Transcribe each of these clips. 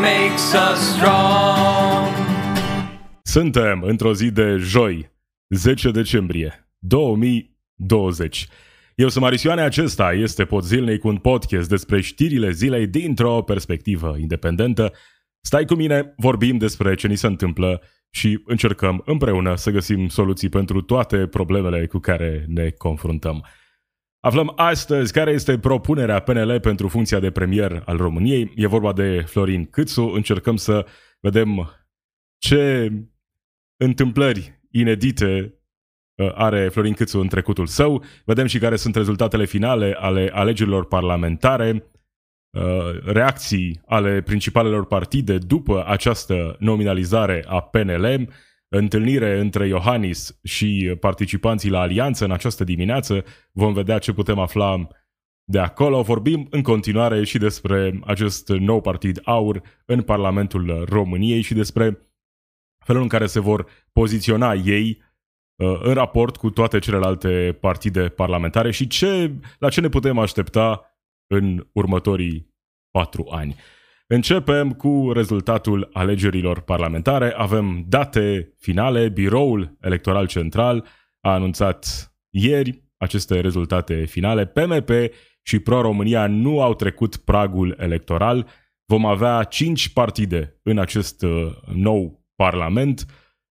makes us strong. Suntem într-o zi de joi, 10 decembrie 2020. Eu sunt Marisioane, acesta este Pod Zilnei cu un podcast despre știrile zilei dintr-o perspectivă independentă. Stai cu mine, vorbim despre ce ni se întâmplă și încercăm împreună să găsim soluții pentru toate problemele cu care ne confruntăm. Aflăm astăzi care este propunerea PNL pentru funcția de premier al României. E vorba de Florin Câțu. Încercăm să vedem ce întâmplări inedite uh, are Florin Câțu în trecutul său. Vedem și care sunt rezultatele finale ale alegerilor parlamentare, uh, reacții ale principalelor partide după această nominalizare a PNL, întâlnire între Iohannis și participanții la alianță în această dimineață. Vom vedea ce putem afla de acolo. Vorbim în continuare și despre acest nou partid AUR în Parlamentul României și despre felul în care se vor poziționa ei uh, în raport cu toate celelalte partide parlamentare și ce, la ce ne putem aștepta în următorii patru ani. Începem cu rezultatul alegerilor parlamentare. Avem date finale. Biroul Electoral Central a anunțat ieri aceste rezultate finale. PMP și Pro-România nu au trecut pragul electoral. Vom avea cinci partide în acest uh, nou parlament.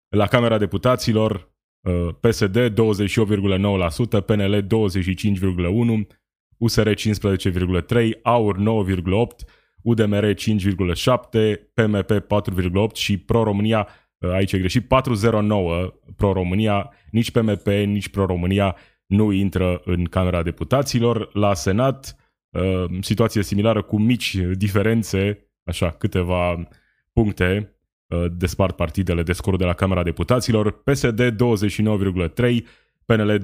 La Camera Deputaților, uh, PSD 28,9%, PNL 25,1%, USR 15,3%, AUR 9,8%, UDMR 5,7, PMP 4,8 și Pro-România, uh, aici e greșit, 409 Pro-România, nici PMP, nici Pro-România nu intră în Camera Deputaților. La Senat, uh, situație similară cu mici diferențe, așa, câteva puncte uh, despart partidele de scor de la Camera Deputaților. PSD 29,3, PNL 25,5%,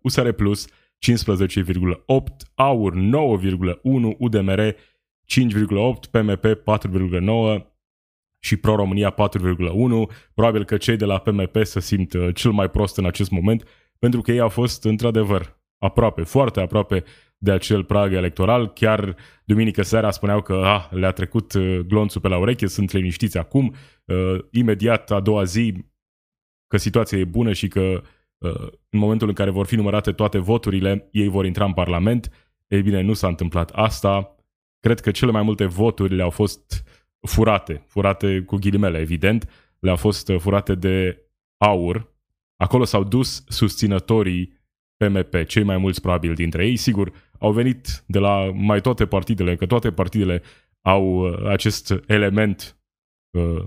USR Plus 15,8, AUR 9,1, UDMR 5,8, PMP 4,9 și Pro-România 4,1. Probabil că cei de la PMP se simt uh, cel mai prost în acest moment, pentru că ei au fost într-adevăr aproape, foarte aproape de acel prag electoral. Chiar duminică seara spuneau că ah, le-a trecut uh, glonțul pe la ureche, sunt liniștiți acum. Uh, imediat a doua zi că situația e bună și că Uh, în momentul în care vor fi numărate toate voturile, ei vor intra în Parlament. Ei bine, nu s-a întâmplat asta. Cred că cele mai multe voturi le-au fost furate, furate cu ghilimele, evident, le-au fost uh, furate de aur. Acolo s-au dus susținătorii PMP, cei mai mulți probabil dintre ei. Sigur, au venit de la mai toate partidele, că toate partidele au uh, acest element uh,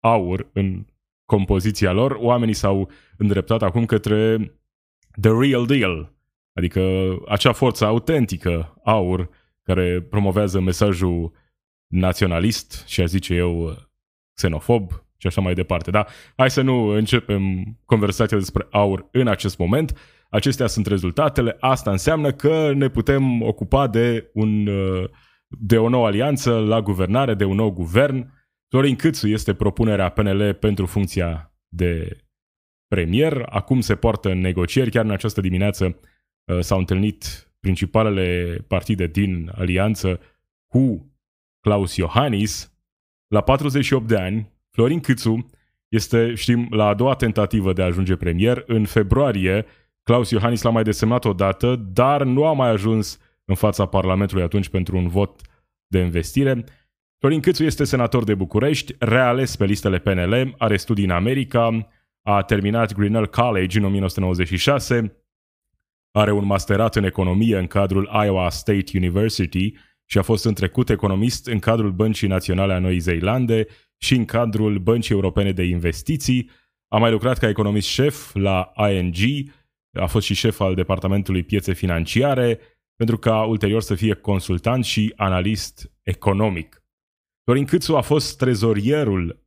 aur în compoziția lor, oamenii s-au îndreptat acum către the real deal, adică acea forță autentică, aur, care promovează mesajul naționalist și, a zice eu, xenofob și așa mai departe. Da, hai să nu începem conversația despre aur în acest moment. Acestea sunt rezultatele. Asta înseamnă că ne putem ocupa de, un, de o nouă alianță la guvernare, de un nou guvern Florin Câțu este propunerea PNL pentru funcția de premier. Acum se poartă negocieri. Chiar în această dimineață uh, s-au întâlnit principalele partide din alianță cu Claus Iohannis. La 48 de ani, Florin Câțu este, știm, la a doua tentativă de a ajunge premier. În februarie, Claus Iohannis l-a mai desemnat odată, dar nu a mai ajuns în fața Parlamentului atunci pentru un vot de investire. Florin Câțu este senator de București, reales pe listele PNL, are studii în America, a terminat Grinnell College în 1996, are un masterat în economie în cadrul Iowa State University și a fost în trecut economist în cadrul Băncii Naționale a Noii Zeelande și în cadrul Băncii Europene de Investiții. A mai lucrat ca economist șef la ING, a fost și șef al Departamentului Piețe Financiare, pentru ca ulterior să fie consultant și analist economic. Florin Câțu a fost trezorierul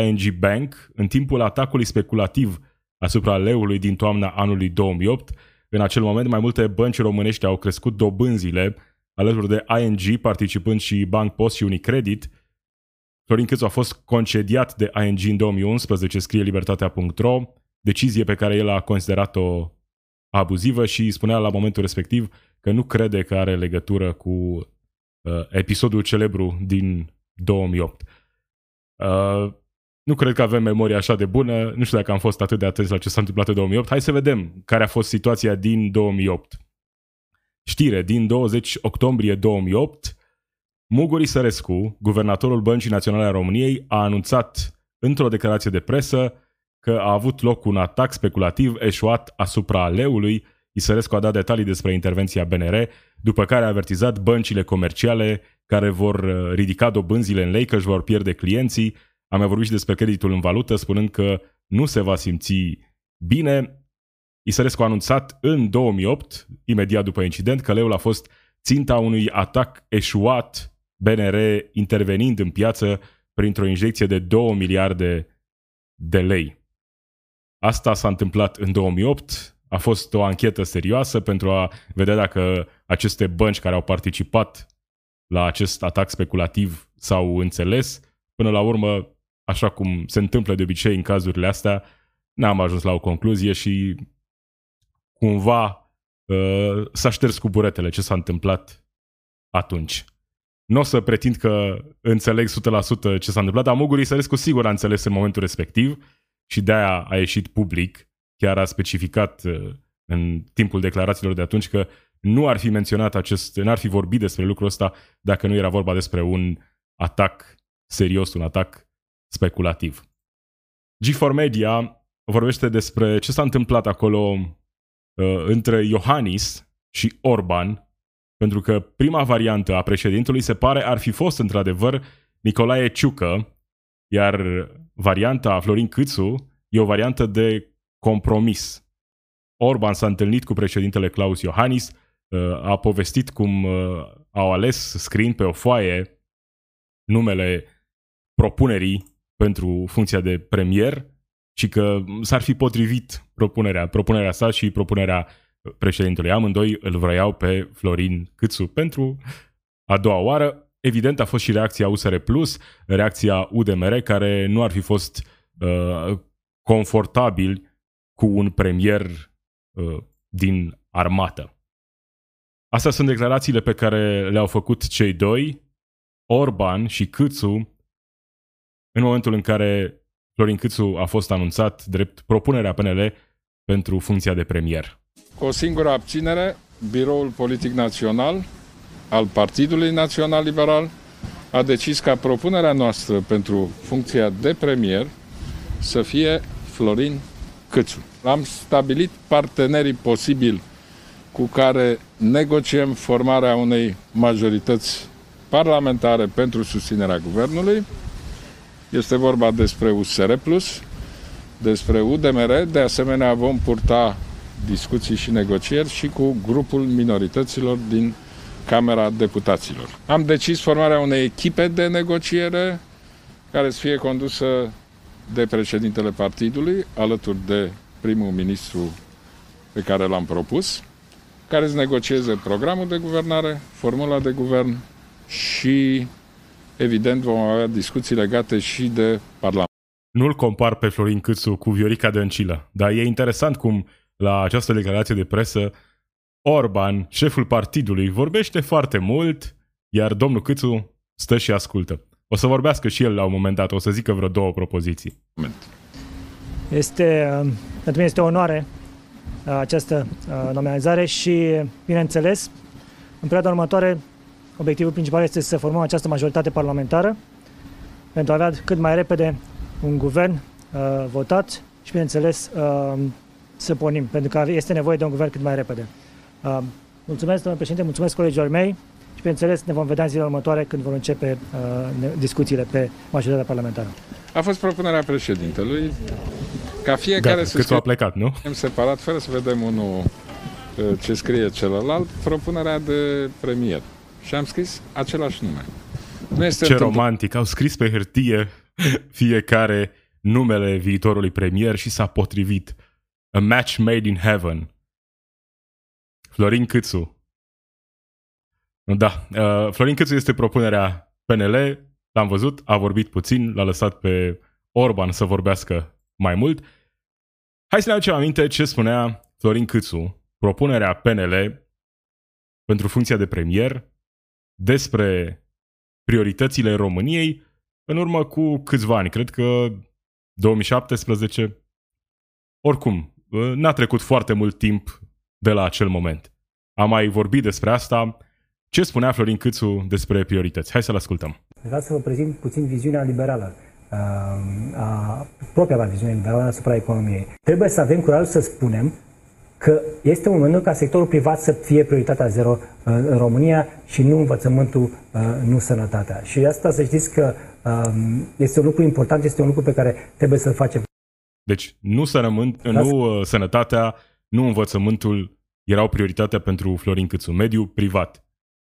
ING Bank în timpul atacului speculativ asupra leului din toamna anului 2008. În acel moment, mai multe bănci românești au crescut dobânzile alături de ING, participând și Bank Post și Unicredit. Florin Câțu a fost concediat de ING în 2011, scrie libertatea.ro, decizie pe care el a considerat-o abuzivă și spunea la momentul respectiv că nu crede că are legătură cu uh, episodul celebru din 2008. Uh, nu cred că avem memoria așa de bună, nu știu dacă am fost atât de atenți la ce s-a întâmplat în 2008. Hai să vedem care a fost situația din 2008. Știre, din 20 octombrie 2008, Muguri Sărescu, guvernatorul Băncii Naționale a României, a anunțat într-o declarație de presă că a avut loc un atac speculativ eșuat asupra leului. Isărescu a dat detalii despre intervenția BNR, după care a avertizat băncile comerciale care vor uh, ridica dobânzile în lei că își vor pierde clienții. Am mai vorbit și despre creditul în valută, spunând că nu se va simți bine. Isărescu a anunțat în 2008, imediat după incident, că leul a fost ținta unui atac eșuat, BNR intervenind în piață printr-o injecție de 2 miliarde de lei. Asta s-a întâmplat în 2008, a fost o anchetă serioasă pentru a vedea dacă aceste bănci care au participat la acest atac speculativ s-au înțeles. Până la urmă, așa cum se întâmplă de obicei în cazurile astea, n-am ajuns la o concluzie și cumva uh, s-a șters cu buretele ce s-a întâmplat atunci. Nu o să pretind că înțeleg 100% ce s-a întâmplat, dar Mugurii Sărescu sigur a înțeles în momentul respectiv și de-aia a ieșit public, chiar a specificat uh, în timpul declarațiilor de atunci că nu ar fi menționat acest, n-ar fi vorbit despre lucrul ăsta dacă nu era vorba despre un atac serios, un atac speculativ. G4 Media vorbește despre ce s-a întâmplat acolo uh, între Iohannis și Orban, pentru că prima variantă a președintelui se pare ar fi fost într-adevăr Nicolae Ciucă, iar varianta Florin Câțu e o variantă de compromis. Orban s-a întâlnit cu președintele Claus Iohannis, uh, a povestit cum uh, au ales scriind pe o foaie numele propunerii pentru funcția de premier și că s-ar fi potrivit propunerea, propunerea sa și propunerea președintelui. Amândoi îl vroiau pe Florin Câțu pentru a doua oară. Evident a fost și reacția USR Plus, reacția UDMR, care nu ar fi fost uh, confortabil cu un premier uh, din armată. Astea sunt declarațiile pe care le-au făcut cei doi, Orban și Câțu, în momentul în care Florin Câțu a fost anunțat drept propunerea PNL pentru funcția de premier. Cu o singură abținere, Biroul Politic Național al Partidului Național Liberal a decis ca propunerea noastră pentru funcția de premier să fie Florin Câțu. Am stabilit partenerii posibili cu care negociem formarea unei majorități parlamentare pentru susținerea guvernului. Este vorba despre USR+, despre UDMR, de asemenea vom purta discuții și negocieri și cu grupul minorităților din Camera Deputaților. Am decis formarea unei echipe de negociere care să fie condusă de președintele partidului, alături de primul ministru pe care l-am propus, care să negocieze programul de guvernare, formula de guvern și evident vom avea discuții legate și de Parlament. Nu-l compar pe Florin Câțu cu Viorica Dăncilă, dar e interesant cum la această declarație de presă Orban, șeful partidului, vorbește foarte mult, iar domnul Câțu stă și ascultă. O să vorbească și el la un moment dat, o să zică vreo două propoziții. Este, pentru mine este o onoare uh, această uh, nominalizare și, bineînțeles, în perioada următoare Obiectivul principal este să formăm această majoritate parlamentară pentru a avea cât mai repede un guvern uh, votat și, bineînțeles, uh, să pornim, pentru că este nevoie de un guvern cât mai repede. Uh, mulțumesc, domnule președinte, mulțumesc colegilor mei și, bineînțeles, ne vom vedea în zilele următoare când vor începe uh, discuțiile pe majoritatea parlamentară. A fost propunerea președintelui ca fiecare Gata, să scrie... a plecat, nu? separat, fără să vedem unul uh, ce scrie celălalt, propunerea de premier și am scris același nume. Nu este Ce întâmpl- romantic, au scris pe hârtie fiecare numele viitorului premier și s-a potrivit. A match made in heaven. Florin Câțu. Da, uh, Florin Câțu este propunerea PNL, l-am văzut, a vorbit puțin, l-a lăsat pe Orban să vorbească mai mult. Hai să ne aducem aminte ce spunea Florin Câțu, propunerea PNL pentru funcția de premier despre prioritățile României în urmă cu câțiva ani, cred că 2017. Oricum, n-a trecut foarte mult timp de la acel moment. Am mai vorbit despre asta. Ce spunea Florin Câțu despre priorități? Hai să-l ascultăm. Vreau să vă prezint puțin viziunea liberală, a, a, propria mea viziune liberală asupra economiei. Trebuie să avem curajul să spunem că este momentul ca sectorul privat să fie prioritatea zero în, în România și nu învățământul, nu sănătatea. Și asta să știți că este un lucru important, este un lucru pe care trebuie să-l facem. Deci nu, sănământ, nu uh, sănătatea, nu învățământul erau prioritatea pentru Florin Câțu, mediul privat.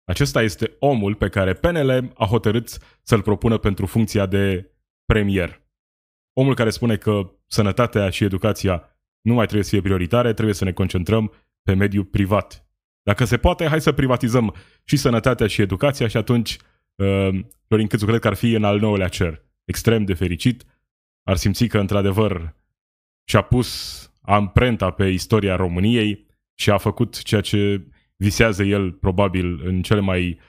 Acesta este omul pe care PNL a hotărât să-l propună pentru funcția de premier. Omul care spune că sănătatea și educația nu mai trebuie să fie prioritare, trebuie să ne concentrăm pe mediul privat. Dacă se poate, hai să privatizăm și sănătatea și educația și atunci uh, Florin Câțu cred că ar fi în al nouălea cer. Extrem de fericit, ar simți că într-adevăr și-a pus amprenta pe istoria României și a făcut ceea ce visează el probabil în cele mai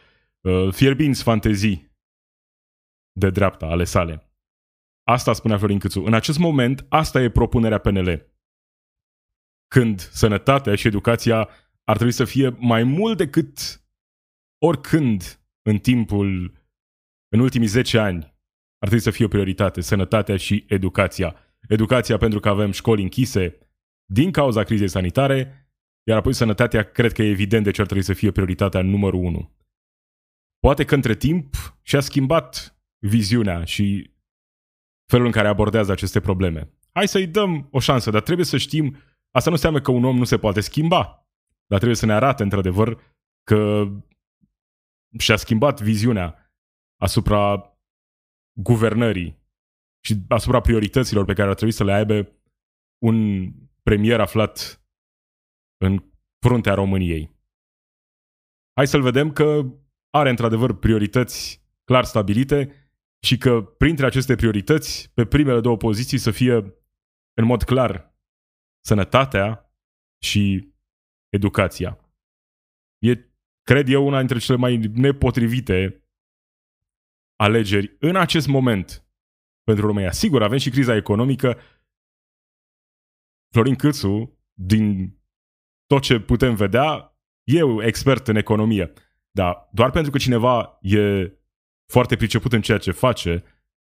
uh, fierbinți fantezii de dreapta ale sale. Asta spunea Florin Câțu. În acest moment, asta e propunerea PNL. Când sănătatea și educația ar trebui să fie mai mult decât oricând în timpul, în ultimii 10 ani, ar trebui să fie o prioritate, sănătatea și educația. Educația pentru că avem școli închise din cauza crizei sanitare, iar apoi sănătatea cred că e evident de ce ar trebui să fie prioritatea numărul 1. Poate că între timp și-a schimbat viziunea și felul în care abordează aceste probleme. Hai să-i dăm o șansă, dar trebuie să știm, asta nu înseamnă că un om nu se poate schimba, dar trebuie să ne arate într-adevăr că și-a schimbat viziunea asupra guvernării și asupra priorităților pe care ar trebui să le aibă un premier aflat în fruntea României. Hai să-l vedem că are într-adevăr priorități clar stabilite și că printre aceste priorități, pe primele două poziții să fie în mod clar sănătatea și educația. E, cred eu, una dintre cele mai nepotrivite alegeri în acest moment pentru România. Sigur, avem și criza economică. Florin Câțu, din tot ce putem vedea, e expert în economie. Dar doar pentru că cineva e foarte priceput în ceea ce face,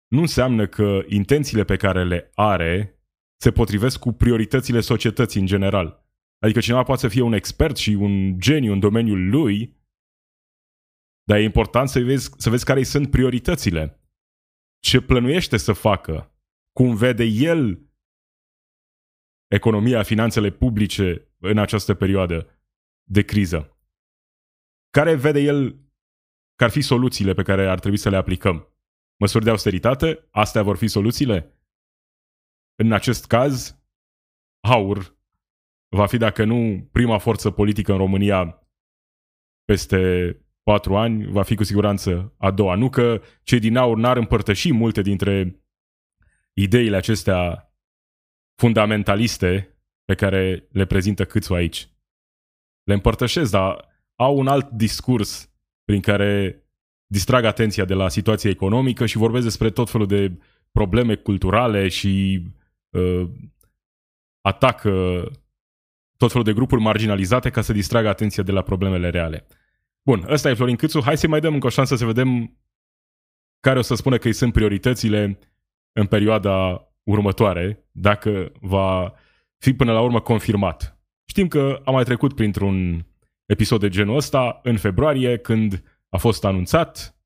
nu înseamnă că intențiile pe care le are se potrivesc cu prioritățile societății în general. Adică cineva poate să fie un expert și un geniu în domeniul lui, dar e important să vezi, să vezi care sunt prioritățile. Ce plănuiește să facă, cum vede el economia, finanțele publice în această perioadă de criză. Care vede el că ar fi soluțiile pe care ar trebui să le aplicăm? Măsuri de austeritate? Astea vor fi soluțiile? În acest caz, aur va fi, dacă nu, prima forță politică în România peste patru ani, va fi cu siguranță a doua. Nu că cei din aur n-ar împărtăși multe dintre ideile acestea fundamentaliste pe care le prezintă câțiva aici. Le împărtășesc, dar au un alt discurs prin care distrag atenția de la situația economică și vorbesc despre tot felul de probleme culturale și uh, atacă tot felul de grupuri marginalizate ca să distragă atenția de la problemele reale. Bun, ăsta e Florin Câțu. Hai să mai dăm încă o șansă să vedem care o să spună că îi sunt prioritățile în perioada următoare, dacă va fi până la urmă confirmat. Știm că a mai trecut printr-un episod de genul ăsta în februarie, când a fost anunțat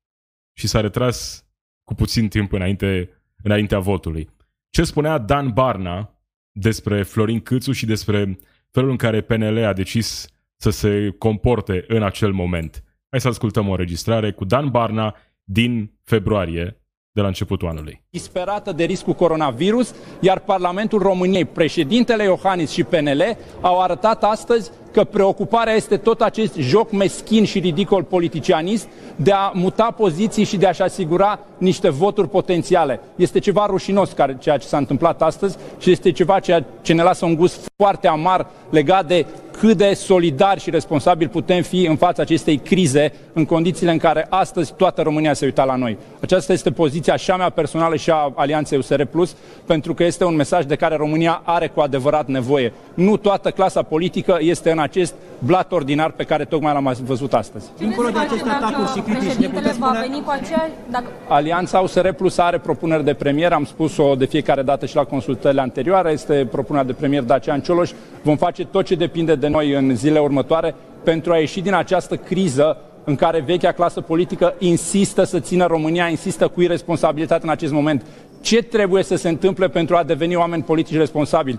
și s-a retras cu puțin timp înainte, înaintea votului. Ce spunea Dan Barna despre Florin Câțu și despre felul în care PNL a decis să se comporte în acel moment. Hai să ascultăm o înregistrare cu Dan Barna din februarie de la începutul anului. Disperată de riscul coronavirus, iar Parlamentul României, președintele Iohannis și PNL au arătat astăzi că preocuparea este tot acest joc meschin și ridicol politicianist de a muta poziții și de a-și asigura niște voturi potențiale. Este ceva rușinos care, ceea ce s-a întâmplat astăzi și este ceva ceea ce ne lasă un gust foarte amar legat de cât de solidari și responsabili putem fi în fața acestei crize, în condițiile în care astăzi toată România se uita la noi. Aceasta este poziția și a mea personală și a Alianței USR Plus, pentru că este un mesaj de care România are cu adevărat nevoie. Nu toată clasa politică este în acest blat ordinar pe care tocmai l-am văzut astăzi. Dincolo de aceste atacuri și critici, ne puteți spune... va veni cu aceea... Dacă... Alianța USR Plus are propuneri de premier, am spus-o de fiecare dată și la consultările anterioare, este propunerea de premier Dacian Cioloș. Vom face tot ce depinde de noi în zilele următoare pentru a ieși din această criză în care vechea clasă politică insistă să țină România, insistă cu irresponsabilitate în acest moment. Ce trebuie să se întâmple pentru a deveni oameni politici responsabili?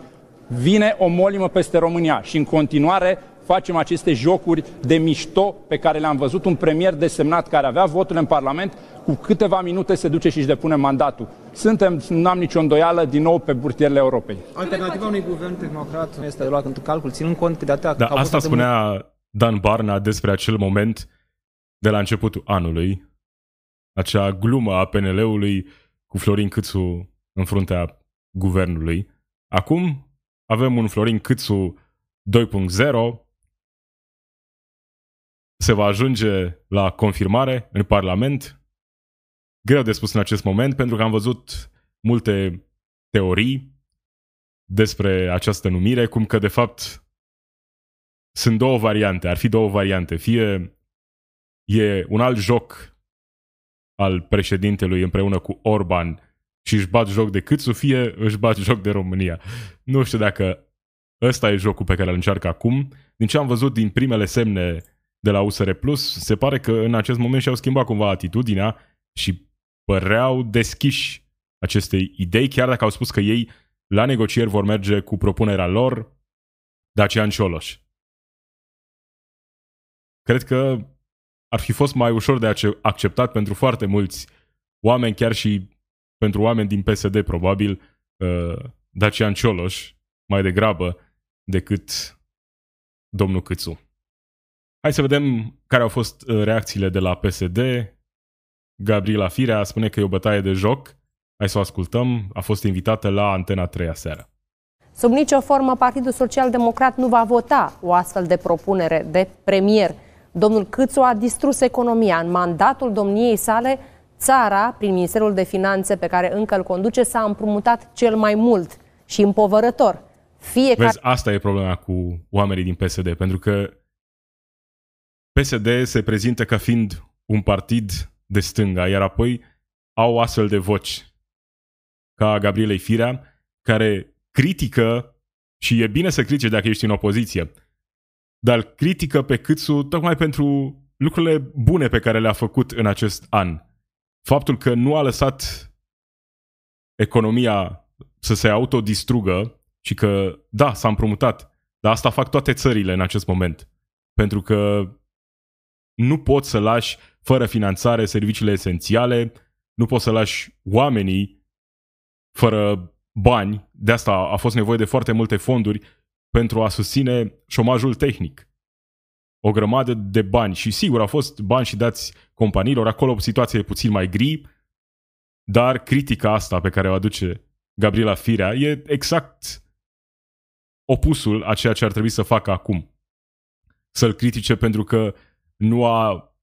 Vine o molimă peste România și în continuare facem aceste jocuri de mișto pe care le-am văzut un premier desemnat care avea votul în Parlament, cu câteva minute se duce și își depune mandatul. Suntem, nu am nicio îndoială, din nou pe burtierele Europei. Alternativa unui guvern tehnocrat nu este luat în calcul, ținând cont că de atât... Da, asta spunea Dan Barna despre acel moment de la începutul anului, acea glumă a PNL-ului cu Florin Câțu în fruntea guvernului. Acum avem un Florin Câțu 2.0 se va ajunge la confirmare în Parlament. Greu de spus în acest moment, pentru că am văzut multe teorii despre această numire, cum că de fapt sunt două variante, ar fi două variante. Fie e un alt joc al președintelui împreună cu Orban și își bat joc de Câțu, fie își bat joc de România. Nu știu dacă ăsta e jocul pe care îl încearcă acum. Din ce am văzut din primele semne de la USR Plus, se pare că în acest moment și-au schimbat cumva atitudinea și păreau deschiși acestei idei, chiar dacă au spus că ei la negocieri vor merge cu propunerea lor Dacian Cioloș. Cred că ar fi fost mai ușor de acceptat pentru foarte mulți oameni, chiar și pentru oameni din PSD, probabil, uh, Dacian Cioloș, mai degrabă decât domnul Câțu. Hai să vedem care au fost uh, reacțiile de la PSD. Gabriela Firea spune că e o bătaie de joc. Hai să o ascultăm. A fost invitată la Antena 3 seară. Sub nicio formă, Partidul Social Democrat nu va vota o astfel de propunere de premier. Domnul Câțu a distrus economia. În mandatul domniei sale, țara, prin Ministerul de Finanțe pe care încă îl conduce, s-a împrumutat cel mai mult și împovărător. Fiecare... Vezi, asta e problema cu oamenii din PSD, pentru că PSD se prezintă ca fiind un partid de stânga, iar apoi au astfel de voci ca Gabrielei Firea, care critică și e bine să critice dacă ești în opoziție, dar critică pe Câțu tocmai pentru lucrurile bune pe care le-a făcut în acest an. Faptul că nu a lăsat economia să se autodistrugă și că, da, s-a împrumutat, dar asta fac toate țările în acest moment. Pentru că nu poți să lași fără finanțare serviciile esențiale, nu poți să lași oamenii fără bani. De asta a fost nevoie de foarte multe fonduri pentru a susține șomajul tehnic. O grămadă de bani și sigur au fost bani și dați companiilor, acolo situația e puțin mai gri, dar critica asta pe care o aduce Gabriela Firea e exact opusul a ceea ce ar trebui să facă acum. Să-l critique pentru că nu a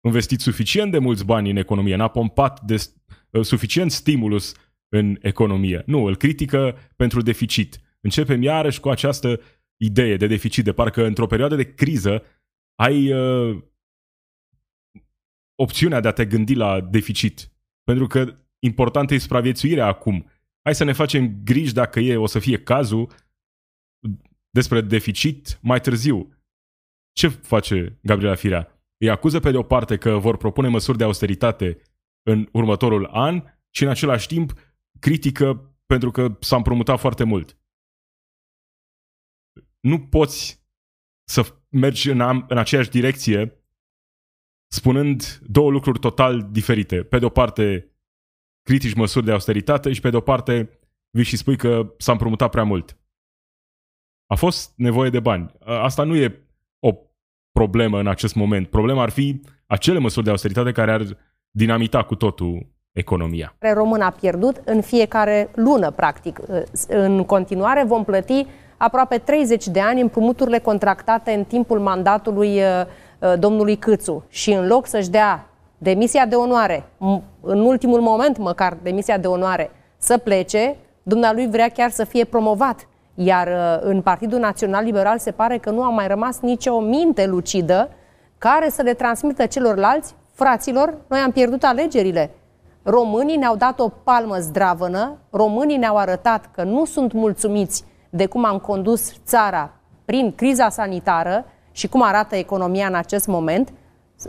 investit suficient de mulți bani în economie, n-a pompat de, uh, suficient stimulus în economie. Nu, îl critică pentru deficit. Începem iarăși cu această idee de deficit, de parcă într-o perioadă de criză ai uh, opțiunea de a te gândi la deficit. Pentru că importantă e supraviețuirea acum. Hai să ne facem griji dacă e, o să fie cazul despre deficit mai târziu. Ce face Gabriela Firea? Îi acuză pe de o parte că vor propune măsuri de austeritate în următorul an și în același timp critică pentru că s-a împrumutat foarte mult. Nu poți să mergi în, am, în aceeași direcție spunând două lucruri total diferite. Pe de o parte, critici măsuri de austeritate și pe de o parte vii și spui că s-a împrumutat prea mult. A fost nevoie de bani. Asta nu e o problemă în acest moment. Problema ar fi acele măsuri de austeritate care ar dinamita cu totul economia. Român a pierdut în fiecare lună, practic. În continuare vom plăti aproape 30 de ani împrumuturile contractate în timpul mandatului uh, uh, domnului Câțu. Și în loc să-și dea demisia de onoare, în ultimul moment măcar demisia de onoare, să plece, dumnealui vrea chiar să fie promovat. Iar uh, în Partidul Național Liberal se pare că nu a mai rămas nicio minte lucidă care să le transmită celorlalți, fraților, noi am pierdut alegerile. Românii ne-au dat o palmă zdravănă, românii ne-au arătat că nu sunt mulțumiți de cum am condus țara prin criza sanitară și cum arată economia în acest moment.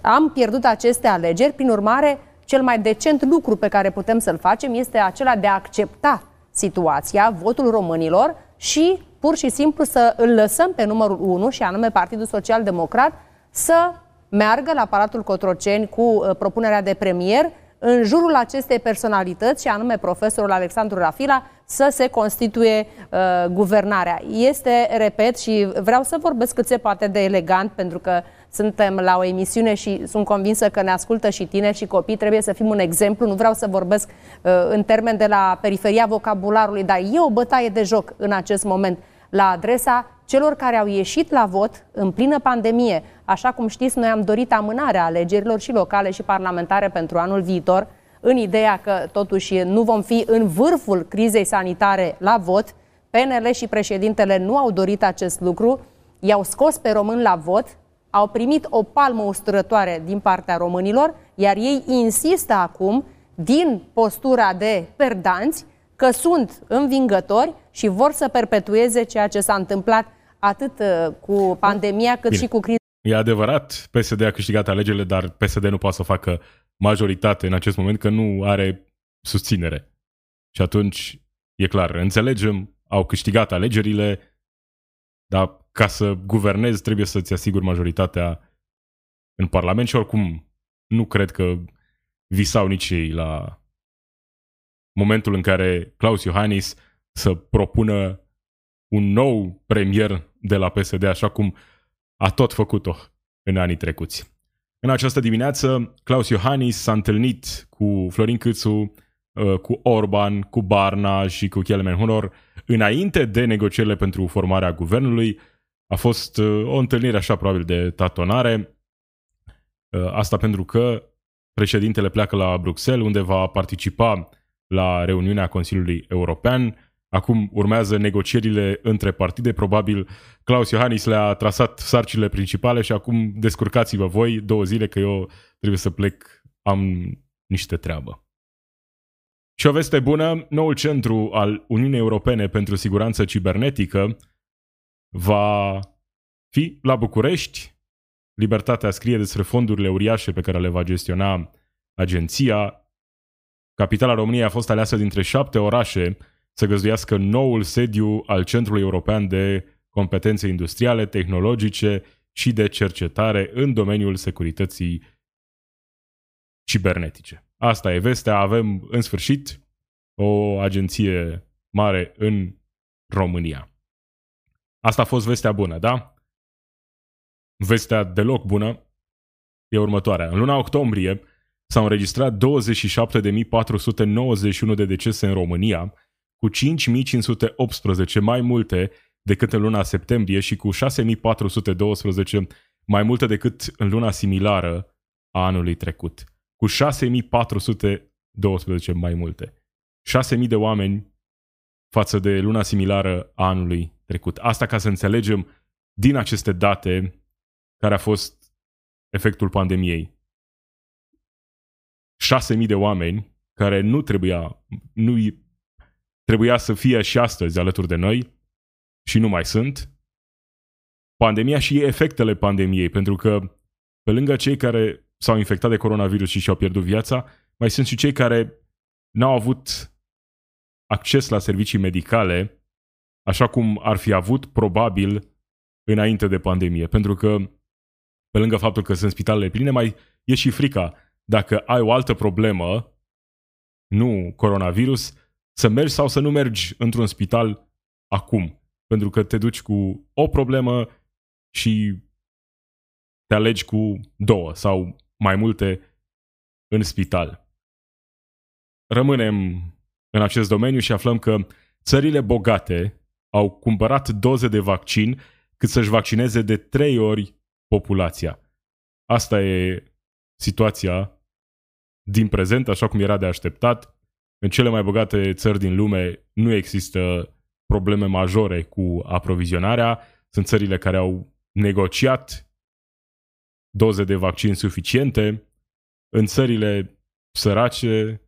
Am pierdut aceste alegeri, prin urmare, cel mai decent lucru pe care putem să-l facem este acela de a accepta situația, votul românilor și pur și simplu să îl lăsăm pe numărul 1, și anume Partidul Social Democrat, să meargă la Palatul Cotroceni cu uh, propunerea de premier în jurul acestei personalități, și anume profesorul Alexandru Rafila, să se constituie uh, guvernarea. Este, repet, și vreau să vorbesc cât se poate de elegant, pentru că suntem la o emisiune și sunt convinsă că ne ascultă și tineri și copii, trebuie să fim un exemplu. Nu vreau să vorbesc uh, în termen de la periferia vocabularului, dar e o bătaie de joc în acest moment la adresa celor care au ieșit la vot în plină pandemie. Așa cum știți, noi am dorit amânarea alegerilor și locale și parlamentare pentru anul viitor, în ideea că totuși nu vom fi în vârful crizei sanitare la vot. PNL și președintele nu au dorit acest lucru, i-au scos pe români la vot, au primit o palmă usturătoare din partea românilor, iar ei insistă acum, din postura de perdanți, că sunt învingători și vor să perpetueze ceea ce s-a întâmplat atât uh, cu pandemia cât Bine. și cu criza. E adevărat, PSD a câștigat alegerile, dar PSD nu poate să facă majoritate în acest moment că nu are susținere. Și atunci, e clar, înțelegem, au câștigat alegerile, dar ca să guvernezi trebuie să-ți asiguri majoritatea în Parlament și oricum nu cred că visau nici ei la momentul în care Claus Iohannis să propună un nou premier de la PSD, așa cum a tot făcut-o în anii trecuți. În această dimineață, Claus Iohannis s-a întâlnit cu Florin Câțu, uh, cu Orban, cu Barna și cu Kelemen Hunor înainte de negocierile pentru formarea guvernului. A fost uh, o întâlnire așa probabil de tatonare. Uh, asta pentru că președintele pleacă la Bruxelles, unde va participa la reuniunea Consiliului European. Acum urmează negocierile între partide. Probabil Claus Iohannis le-a trasat sarcile principale și acum descurcați-vă voi două zile că eu trebuie să plec, am niște treabă. Și o veste bună, noul centru al Uniunii Europene pentru Siguranță Cibernetică va fi la București. Libertatea scrie despre fondurile uriașe pe care le va gestiona agenția. Capitala României a fost aleasă dintre șapte orașe să găzduiască noul sediu al Centrului European de Competențe Industriale, Tehnologice și de Cercetare în domeniul securității cibernetice. Asta e vestea, avem în sfârșit o agenție mare în România. Asta a fost vestea bună, da? Vestea deloc bună e următoarea. În luna octombrie s-au înregistrat 27.491 de decese în România, cu 5.518 mai multe decât în luna septembrie și cu 6.412 mai multe decât în luna similară a anului trecut. Cu 6.412 mai multe. 6.000 de oameni față de luna similară a anului trecut. Asta ca să înțelegem din aceste date care a fost efectul pandemiei. 6.000 de oameni care nu trebuia, nu trebuia să fie și astăzi alături de noi și nu mai sunt. Pandemia și efectele pandemiei, pentru că pe lângă cei care s-au infectat de coronavirus și și-au pierdut viața, mai sunt și cei care n-au avut acces la servicii medicale așa cum ar fi avut probabil înainte de pandemie. Pentru că, pe lângă faptul că sunt spitalele pline, mai e și frica. Dacă ai o altă problemă, nu coronavirus, să mergi sau să nu mergi într-un spital acum. Pentru că te duci cu o problemă și te alegi cu două sau mai multe în spital. Rămânem în acest domeniu și aflăm că țările bogate au cumpărat doze de vaccin cât să-și vaccineze de trei ori populația. Asta e situația din prezent, așa cum era de așteptat. În cele mai bogate țări din lume nu există probleme majore cu aprovizionarea. Sunt țările care au negociat doze de vaccin suficiente. În țările sărace,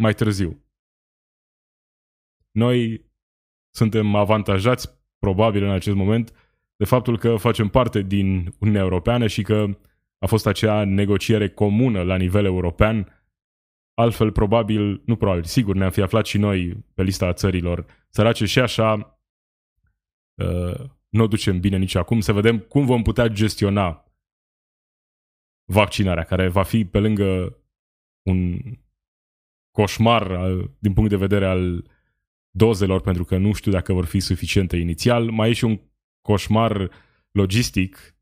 mai târziu. Noi suntem avantajați, probabil în acest moment, de faptul că facem parte din Uniunea Europeană și că a fost acea negociere comună la nivel european. Altfel, probabil, nu probabil, sigur, ne-am fi aflat și noi pe lista țărilor sărace și așa uh, nu o ducem bine nici acum. Să vedem cum vom putea gestiona vaccinarea, care va fi pe lângă un coșmar uh, din punct de vedere al dozelor, pentru că nu știu dacă vor fi suficiente inițial. Mai e și un coșmar logistic.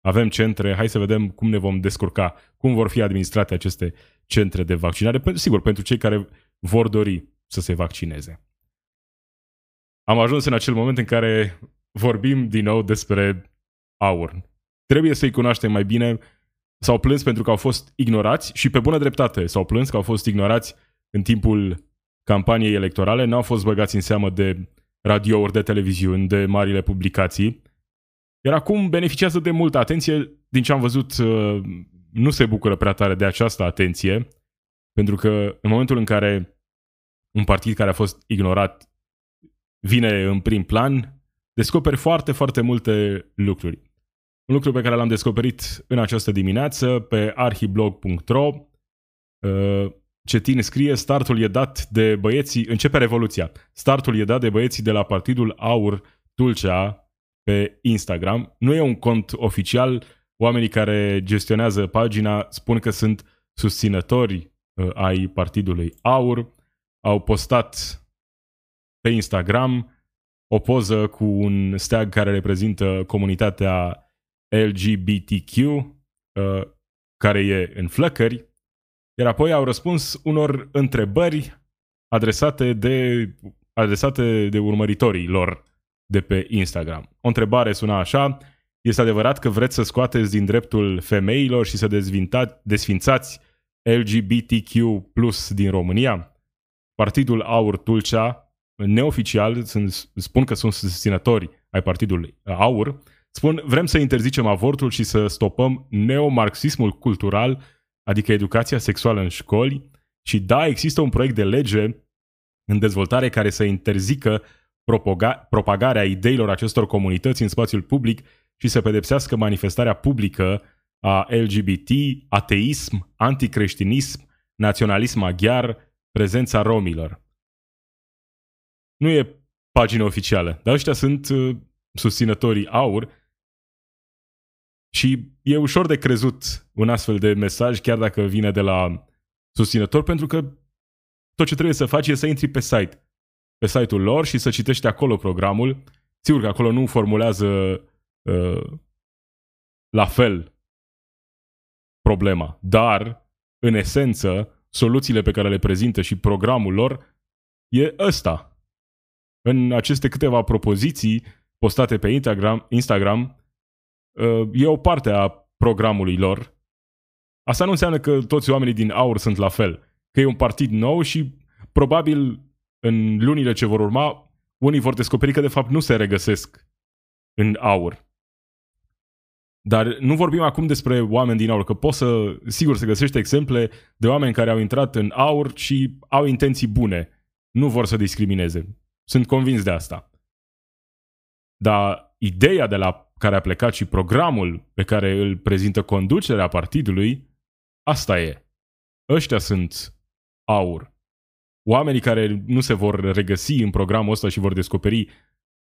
Avem centre, hai să vedem cum ne vom descurca, cum vor fi administrate aceste centre de vaccinare, sigur, pentru cei care vor dori să se vaccineze. Am ajuns în acel moment în care vorbim din nou despre aur. Trebuie să-i cunoaștem mai bine. S-au plâns pentru că au fost ignorați și pe bună dreptate s-au plâns că au fost ignorați în timpul campaniei electorale, n-au fost băgați în seamă de radiouri, de televiziuni, de marile publicații. Iar acum beneficiază de multă atenție. Din ce am văzut, uh, nu se bucură prea tare de această atenție, pentru că în momentul în care un partid care a fost ignorat vine în prim plan, descoperi foarte, foarte multe lucruri. Un lucru pe care l-am descoperit în această dimineață pe arhiblog.ro uh, Cetin scrie, startul e dat de băieții, începe revoluția. Startul e dat de băieții de la Partidul Aur Tulcea pe Instagram. Nu e un cont oficial. Oamenii care gestionează pagina spun că sunt susținători uh, ai Partidului Aur. Au postat pe Instagram o poză cu un steag care reprezintă comunitatea LGBTQ, uh, care e în flăcări iar apoi au răspuns unor întrebări adresate de, adresate de urmăritorii lor de pe Instagram. O întrebare suna așa, este adevărat că vreți să scoateți din dreptul femeilor și să desfințați LGBTQ plus din România? Partidul Aur Tulcea, neoficial, sunt, spun că sunt susținători ai Partidului Aur, spun vrem să interzicem avortul și să stopăm neomarxismul cultural adică educația sexuală în școli și da, există un proiect de lege în dezvoltare care să interzică propaga- propagarea ideilor acestor comunități în spațiul public și să pedepsească manifestarea publică a LGBT, ateism, anticreștinism, naționalism maghiar, prezența romilor. Nu e pagină oficială, dar ăștia sunt uh, susținătorii aur și e ușor de crezut un astfel de mesaj, chiar dacă vine de la susținător, pentru că tot ce trebuie să faci e să intri pe site, pe site-ul lor și să citești acolo programul. Sigur că acolo nu formulează uh, la fel problema, dar, în esență, soluțiile pe care le prezintă și programul lor e ăsta. În aceste câteva propoziții postate pe Instagram, Instagram e o parte a programului lor. Asta nu înseamnă că toți oamenii din aur sunt la fel. Că e un partid nou și probabil în lunile ce vor urma, unii vor descoperi că de fapt nu se regăsesc în aur. Dar nu vorbim acum despre oameni din aur, că poți să, sigur, să găsești exemple de oameni care au intrat în aur și au intenții bune. Nu vor să discrimineze. Sunt convins de asta. Dar ideea de la care a plecat și programul pe care îl prezintă conducerea partidului, asta e. Ăștia sunt aur. Oamenii care nu se vor regăsi în programul ăsta și vor descoperi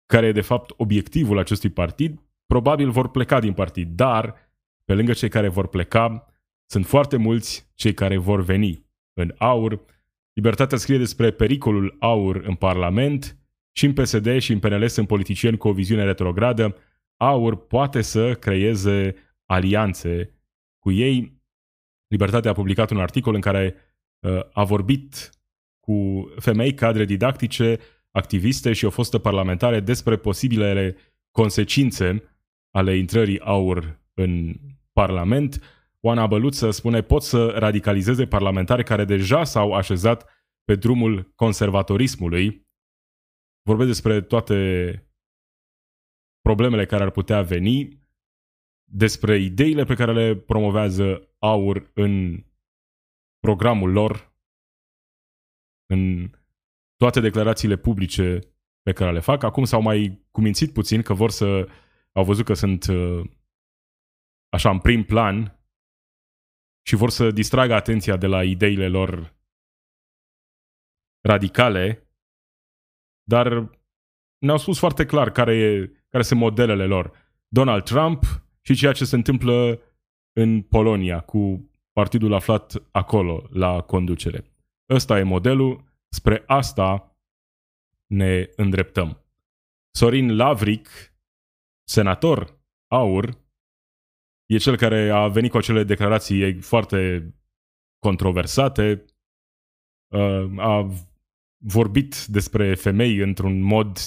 care e de fapt obiectivul acestui partid, probabil vor pleca din partid, dar pe lângă cei care vor pleca, Sunt foarte mulți cei care vor veni în aur. Libertatea scrie despre pericolul aur în Parlament și în PSD și în PNL sunt politicieni cu o viziune retrogradă. Aur poate să creeze alianțe cu ei. Libertatea a publicat un articol în care uh, a vorbit cu femei cadre didactice, activiste și o fostă parlamentare despre posibilele consecințe ale intrării aur în Parlament. Oana Băluță spune pot să radicalizeze parlamentari care deja s-au așezat pe drumul conservatorismului. Vorbesc despre toate problemele care ar putea veni, despre ideile pe care le promovează aur în programul lor, în toate declarațiile publice pe care le fac. Acum s-au mai cumințit puțin că vor să... au văzut că sunt uh, așa în prim plan și vor să distragă atenția de la ideile lor radicale, dar ne-au spus foarte clar care, e, care sunt modelele lor. Donald Trump și ceea ce se întâmplă în Polonia cu partidul aflat acolo, la conducere. Ăsta e modelul, spre asta ne îndreptăm. Sorin Lavric, senator aur, e cel care a venit cu acele declarații foarte controversate, uh, a vorbit despre femei într-un mod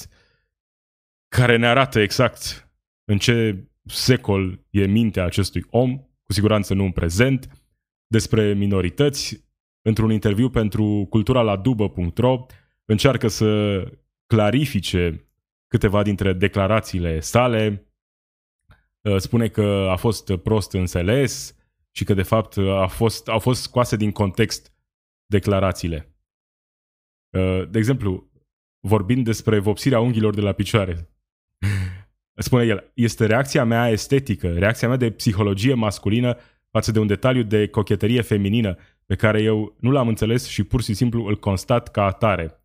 care ne arată exact în ce secol e mintea acestui om, cu siguranță nu în prezent, despre minorități. Într-un interviu pentru cultura la dubă.ro încearcă să clarifice câteva dintre declarațiile sale, Uh, spune că a fost prost înțeles și că de fapt a fost, au fost scoase din context declarațiile. Uh, de exemplu, vorbind despre vopsirea unghiilor de la picioare, spune el, este reacția mea estetică, reacția mea de psihologie masculină față de un detaliu de cocheterie feminină pe care eu nu l-am înțeles și pur și simplu îl constat ca atare.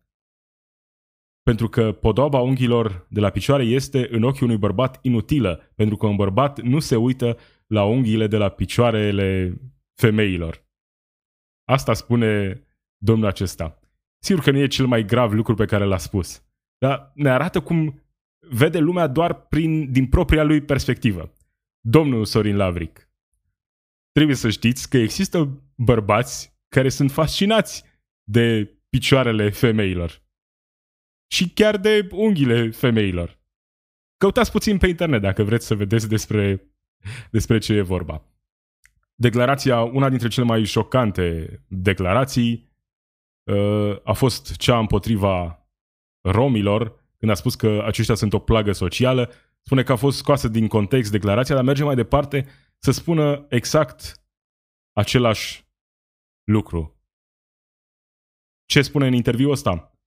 Pentru că podoaba unghiilor de la picioare este în ochii unui bărbat inutilă, pentru că un bărbat nu se uită la unghiile de la picioarele femeilor. Asta spune domnul acesta. Sigur că nu e cel mai grav lucru pe care l-a spus, dar ne arată cum vede lumea doar prin, din propria lui perspectivă. Domnul Sorin Lavric, trebuie să știți că există bărbați care sunt fascinați de picioarele femeilor și chiar de unghiile femeilor. Căutați puțin pe internet dacă vreți să vedeți despre, despre ce e vorba. Declarația, una dintre cele mai șocante declarații, uh, a fost cea împotriva romilor, când a spus că aceștia sunt o plagă socială. Spune că a fost scoasă din context declarația, dar merge mai departe să spună exact același lucru. Ce spune în interviul ăsta?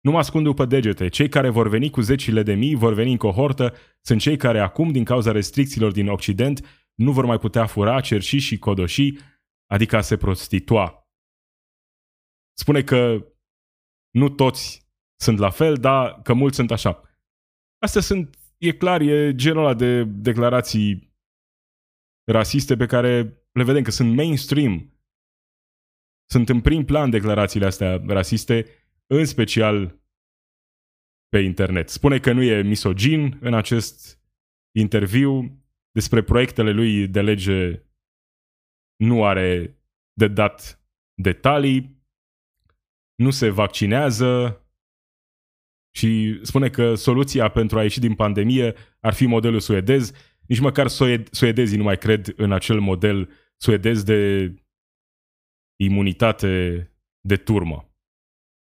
Nu mă ascund după degete. Cei care vor veni cu zecile de mii, vor veni în cohortă, sunt cei care acum, din cauza restricțiilor din Occident, nu vor mai putea fura, cerși și codoși, adică a se prostitua. Spune că nu toți sunt la fel, dar că mulți sunt așa. Astea sunt, e clar, e genul ăla de declarații rasiste pe care le vedem că sunt mainstream. Sunt în prim plan declarațiile astea rasiste în special pe internet. Spune că nu e misogin în acest interviu, despre proiectele lui de lege nu are de dat detalii, nu se vaccinează și spune că soluția pentru a ieși din pandemie ar fi modelul suedez. Nici măcar suedezii nu mai cred în acel model suedez de imunitate de turmă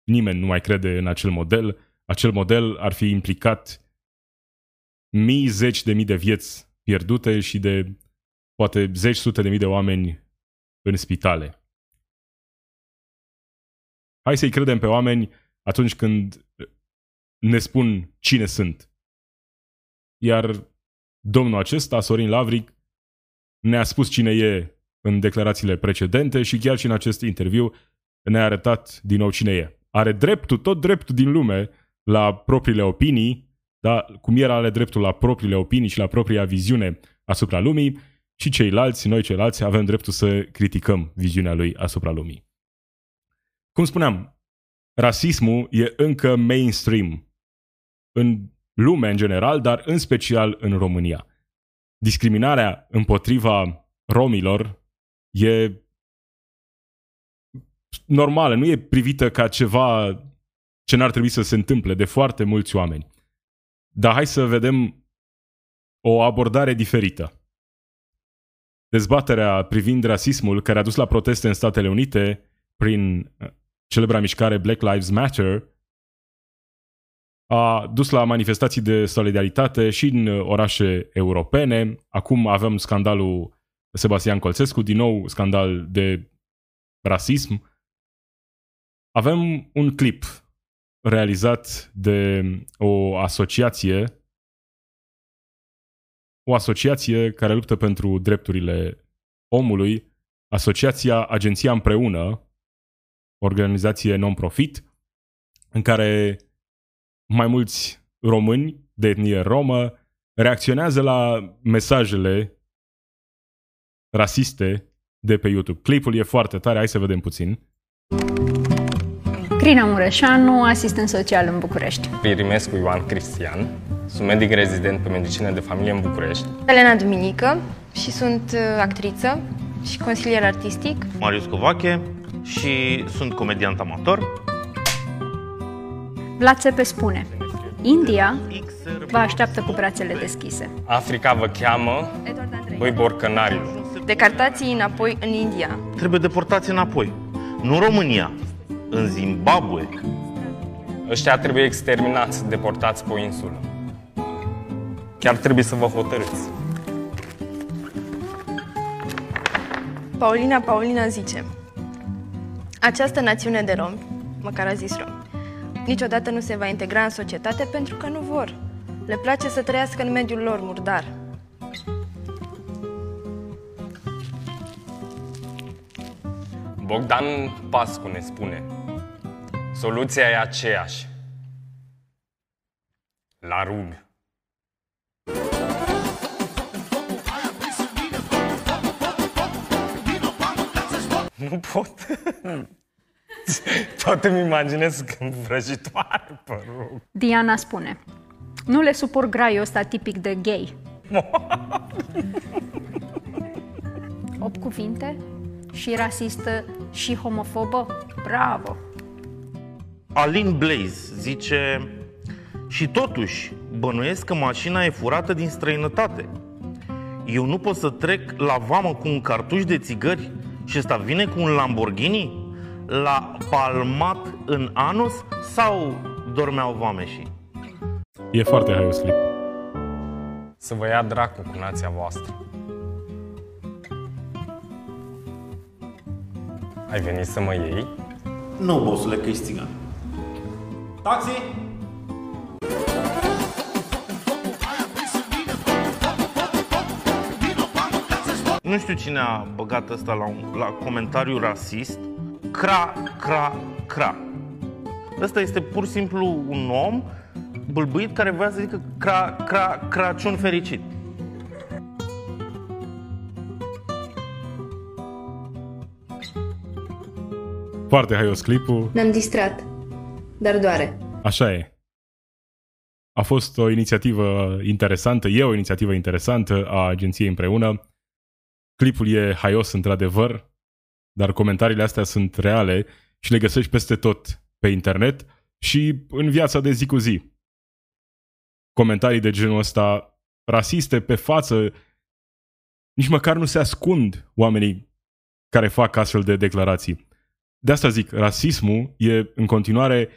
nimeni nu mai crede în acel model. Acel model ar fi implicat mii, zeci de mii de vieți pierdute și de poate zeci, sute de mii de oameni în spitale. Hai să-i credem pe oameni atunci când ne spun cine sunt. Iar domnul acesta, Sorin Lavric, ne-a spus cine e în declarațiile precedente și chiar și în acest interviu ne-a arătat din nou cine e are dreptul, tot dreptul din lume la propriile opinii, da? cum era are dreptul la propriile opinii și la propria viziune asupra lumii, și ceilalți, noi ceilalți, avem dreptul să criticăm viziunea lui asupra lumii. Cum spuneam, rasismul e încă mainstream în lume în general, dar în special în România. Discriminarea împotriva romilor e normală, nu e privită ca ceva ce n-ar trebui să se întâmple de foarte mulți oameni. Dar hai să vedem o abordare diferită. Dezbaterea privind rasismul care a dus la proteste în Statele Unite prin uh, celebra mișcare Black Lives Matter a dus la manifestații de solidaritate și în orașe europene. Acum avem scandalul Sebastian Colțescu, din nou scandal de rasism. Avem un clip realizat de o asociație o asociație care luptă pentru drepturile omului, Asociația Agenția Împreună, organizație non-profit, în care mai mulți români de etnie romă reacționează la mesajele rasiste de pe YouTube. Clipul e foarte tare, hai să vedem puțin. Crina Mureșanu, asistent social în București. Pirimescu Ioan Cristian, sunt medic rezident pe medicină de familie în București. Elena Duminică și sunt uh, actriță și consilier artistic. Marius Covache și sunt comediant amator. Vlad Țepe spune India vă așteaptă cu brațele deschise. Africa vă cheamă, voi borcănarilor. Decartații înapoi în India. Trebuie deportați înapoi. Nu România, în Zimbabwe. Ăștia trebuie exterminați, deportați pe o insulă. Chiar trebuie să vă hotărâți. Paulina Paulina zice Această națiune de romi, măcar a zis romi, niciodată nu se va integra în societate pentru că nu vor. Le place să trăiască în mediul lor murdar. Bogdan Pascu ne spune Soluția e aceeași. La rug. Nu pot. Poate mi imaginez când vrăjitoare pe rug. Diana spune Nu le suport graiul ăsta tipic de gay. Opt cuvinte și rasistă și homofobă? Bravo! Alin Blaze zice Și totuși, bănuiesc că mașina e furată din străinătate. Eu nu pot să trec la vamă cu un cartuș de țigări și ăsta vine cu un Lamborghini? La palmat în anus sau dormeau vameșii? E foarte haios clip. Să vă ia dracu cu nația voastră. Ai venit să mă iei? Nu, bossule, că țigan. Taxi! Nu știu cine a băgat asta la, un, la comentariu rasist. Cra, cra, cra. Ăsta este pur și simplu un om bâlbâit care vrea să zică cra, cra, Crăciun fericit. Foarte haios clipul. Ne-am distrat, dar doare. Așa e. A fost o inițiativă interesantă, e o inițiativă interesantă a agenției împreună. Clipul e haios într-adevăr, dar comentariile astea sunt reale și le găsești peste tot pe internet și în viața de zi cu zi. Comentarii de genul ăsta rasiste pe față, nici măcar nu se ascund oamenii care fac astfel de declarații. De asta zic, rasismul e în continuare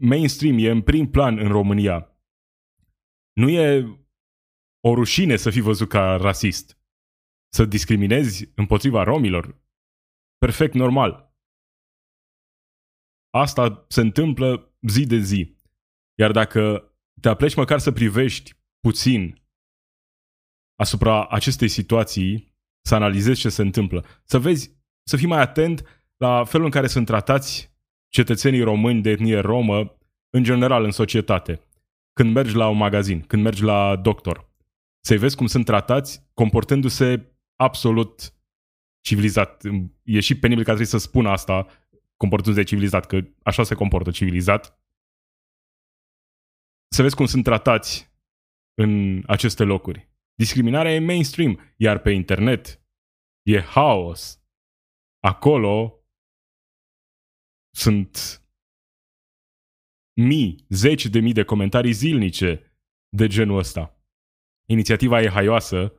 mainstream, e în prim plan în România. Nu e o rușine să fii văzut ca rasist. Să discriminezi împotriva romilor. Perfect normal. Asta se întâmplă zi de zi. Iar dacă te apleci măcar să privești puțin asupra acestei situații, să analizezi ce se întâmplă, să vezi, să fii mai atent la felul în care sunt tratați cetățenii români de etnie romă în general în societate. Când mergi la un magazin, când mergi la doctor, să-i vezi cum sunt tratați comportându-se absolut civilizat. E și penibil că trebuie să spun asta, comportându-se civilizat, că așa se comportă civilizat. Să vezi cum sunt tratați în aceste locuri. Discriminarea e mainstream, iar pe internet e haos. Acolo sunt mii, zeci de mii de comentarii zilnice de genul ăsta. Inițiativa e haioasă,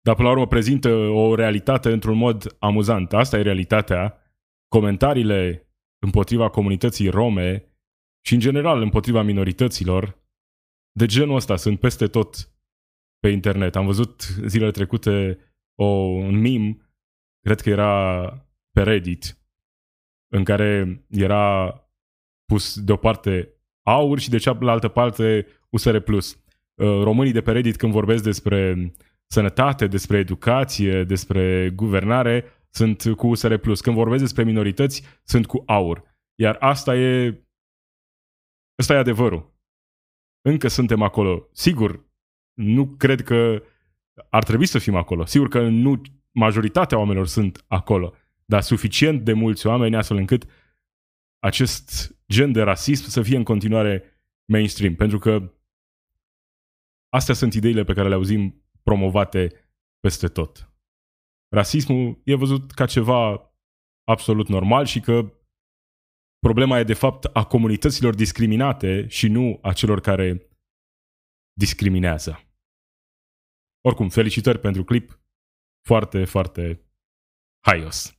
dar până la urmă prezintă o realitate într-un mod amuzant. Asta e realitatea. Comentariile împotriva comunității rome și în general împotriva minorităților de genul ăsta sunt peste tot pe internet. Am văzut zilele trecute o, un meme, cred că era pe Reddit, în care era pus deoparte aur și de cealaltă parte USR+. Uh, românii de pe Reddit când vorbesc despre sănătate, despre educație, despre guvernare, sunt cu USR+. Când vorbesc despre minorități, sunt cu aur. Iar asta e Ăsta e adevărul. Încă suntem acolo. Sigur, nu cred că ar trebui să fim acolo. Sigur că nu majoritatea oamenilor sunt acolo, dar suficient de mulți oameni astfel încât acest gen de rasism să fie în continuare mainstream. Pentru că astea sunt ideile pe care le auzim promovate peste tot. Rasismul e văzut ca ceva absolut normal și că problema e de fapt a comunităților discriminate și nu a celor care discriminează. Oricum, felicitări pentru clip. Foarte, foarte haios.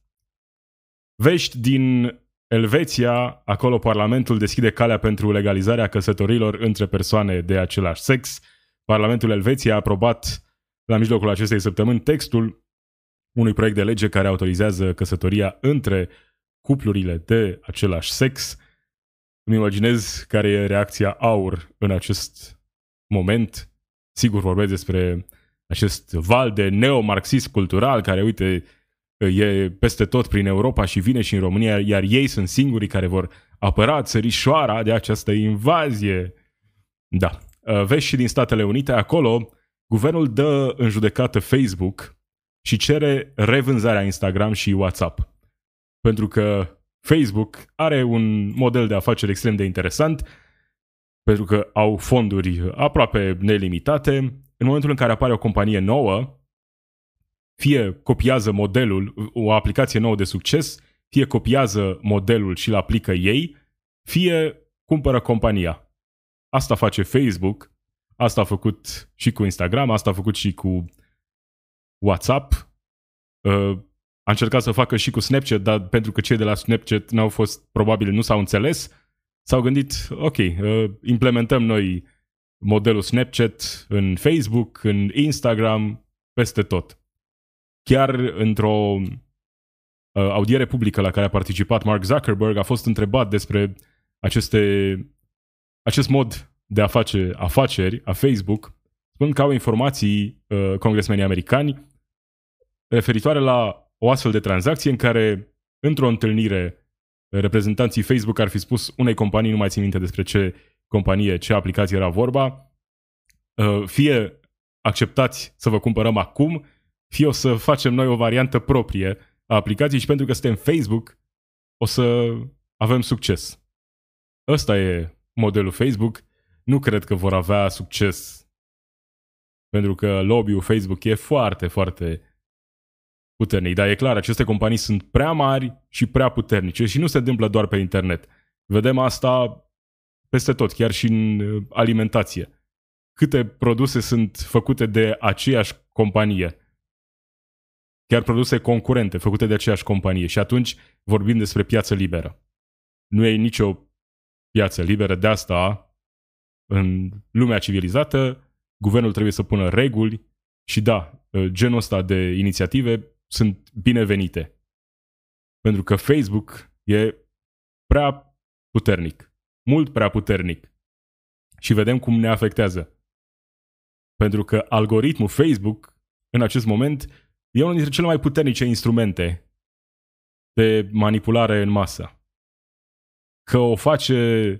Vești din Elveția, acolo Parlamentul deschide calea pentru legalizarea căsătorilor între persoane de același sex. Parlamentul Elveției a aprobat la mijlocul acestei săptămâni textul unui proiect de lege care autorizează căsătoria între cuplurile de același sex. Îmi imaginez care e reacția aur în acest moment. Sigur vorbesc despre acest val de neomarxism cultural care, uite, e peste tot prin Europa și vine și în România, iar ei sunt singurii care vor apăra țărișoara de această invazie. Da. Vezi și din Statele Unite, acolo, guvernul dă în judecată Facebook și cere revânzarea Instagram și WhatsApp. Pentru că Facebook are un model de afaceri extrem de interesant, pentru că au fonduri aproape nelimitate. În momentul în care apare o companie nouă, fie copiază modelul, o aplicație nouă de succes, fie copiază modelul și îl aplică ei, fie cumpără compania. Asta face Facebook, asta a făcut și cu Instagram, asta a făcut și cu WhatsApp. Uh, a încercat să facă și cu Snapchat, dar pentru că cei de la Snapchat n-au fost, probabil nu s-au înțeles, s-au gândit, ok, uh, implementăm noi modelul Snapchat în Facebook, în Instagram, peste tot. Chiar într-o uh, audiere publică la care a participat Mark Zuckerberg a fost întrebat despre aceste, acest mod de a face afaceri a Facebook, spunând că au informații uh, congresmenii americani referitoare la o astfel de tranzacție în care, într-o întâlnire, reprezentanții Facebook ar fi spus unei companii, nu mai țin minte despre ce companie, ce aplicație era vorba, uh, fie acceptați să vă cumpărăm acum, fie o să facem noi o variantă proprie a aplicației și pentru că suntem Facebook, o să avem succes. Ăsta e modelul Facebook. Nu cred că vor avea succes pentru că lobby-ul Facebook e foarte, foarte puternic. Dar e clar, aceste companii sunt prea mari și prea puternice și nu se întâmplă doar pe internet. Vedem asta peste tot, chiar și în uh, alimentație. Câte produse sunt făcute de aceeași companie. Chiar produse concurente, făcute de aceeași companie. Și atunci vorbim despre piață liberă. Nu e nicio piață liberă, de asta în lumea civilizată guvernul trebuie să pună reguli și da, uh, genul ăsta de inițiative sunt binevenite. Pentru că Facebook e prea puternic. Mult prea puternic. Și vedem cum ne afectează. Pentru că algoritmul Facebook, în acest moment, e unul dintre cele mai puternice instrumente de manipulare în masă. Că o face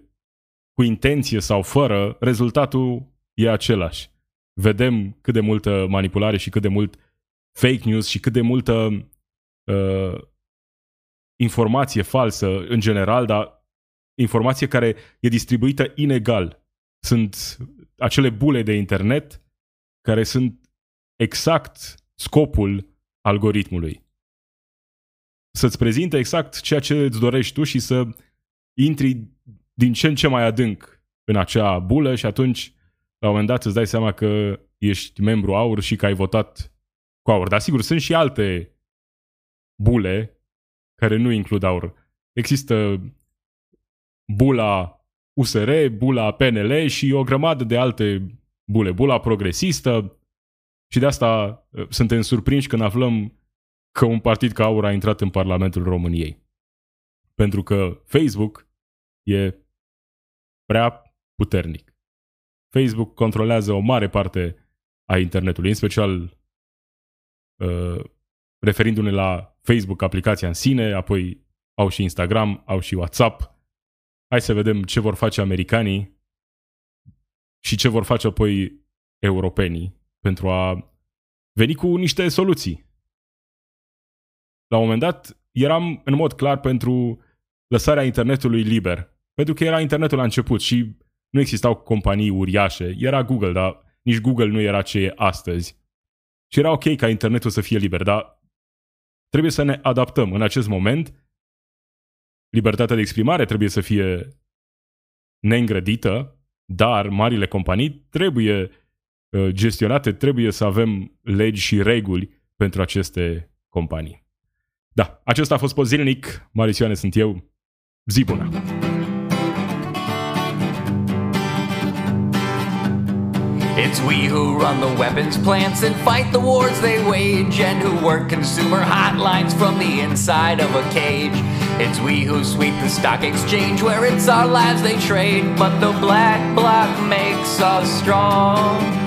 cu intenție sau fără, rezultatul e același. Vedem cât de multă manipulare și cât de mult fake news și cât de multă uh, informație falsă în general, dar informație care e distribuită inegal. Sunt acele bule de internet care sunt exact scopul algoritmului. Să-ți prezinte exact ceea ce îți dorești tu și să intri din ce în ce mai adânc în acea bulă și atunci, la un moment dat, îți dai seama că ești membru aur și că ai votat cu aur. Dar sigur, sunt și alte bule care nu includ aur. Există bula USR, bula PNL și o grămadă de alte bule. Bula progresistă și de asta uh, suntem surprinși când aflăm că un partid ca aur a intrat în Parlamentul României. Pentru că Facebook e prea puternic. Facebook controlează o mare parte a internetului, în special uh, referindu-ne la Facebook, aplicația în sine, apoi au și Instagram, au și WhatsApp. Hai să vedem ce vor face americanii și ce vor face apoi europenii pentru a veni cu niște soluții. La un moment dat eram în mod clar pentru lăsarea internetului liber, pentru că era internetul la început și nu existau companii uriașe. Era Google, dar nici Google nu era ce e astăzi. Și era ok ca internetul să fie liber, dar trebuie să ne adaptăm. În acest moment, libertatea de exprimare trebuie să fie neîngrădită, dar marile companii trebuie uh, Uh, gestionate, trebuie să avem legi și reguli pentru aceste companii. Da, acesta a fost Post Zilnic. Sunt eu. Zi bună! It's we who run the weapons plants and fight the wars they wage, and who work consumer hotlines from the inside of a cage. It's we who sweep the stock exchange where it's our lives they trade, but the black bloc makes us strong.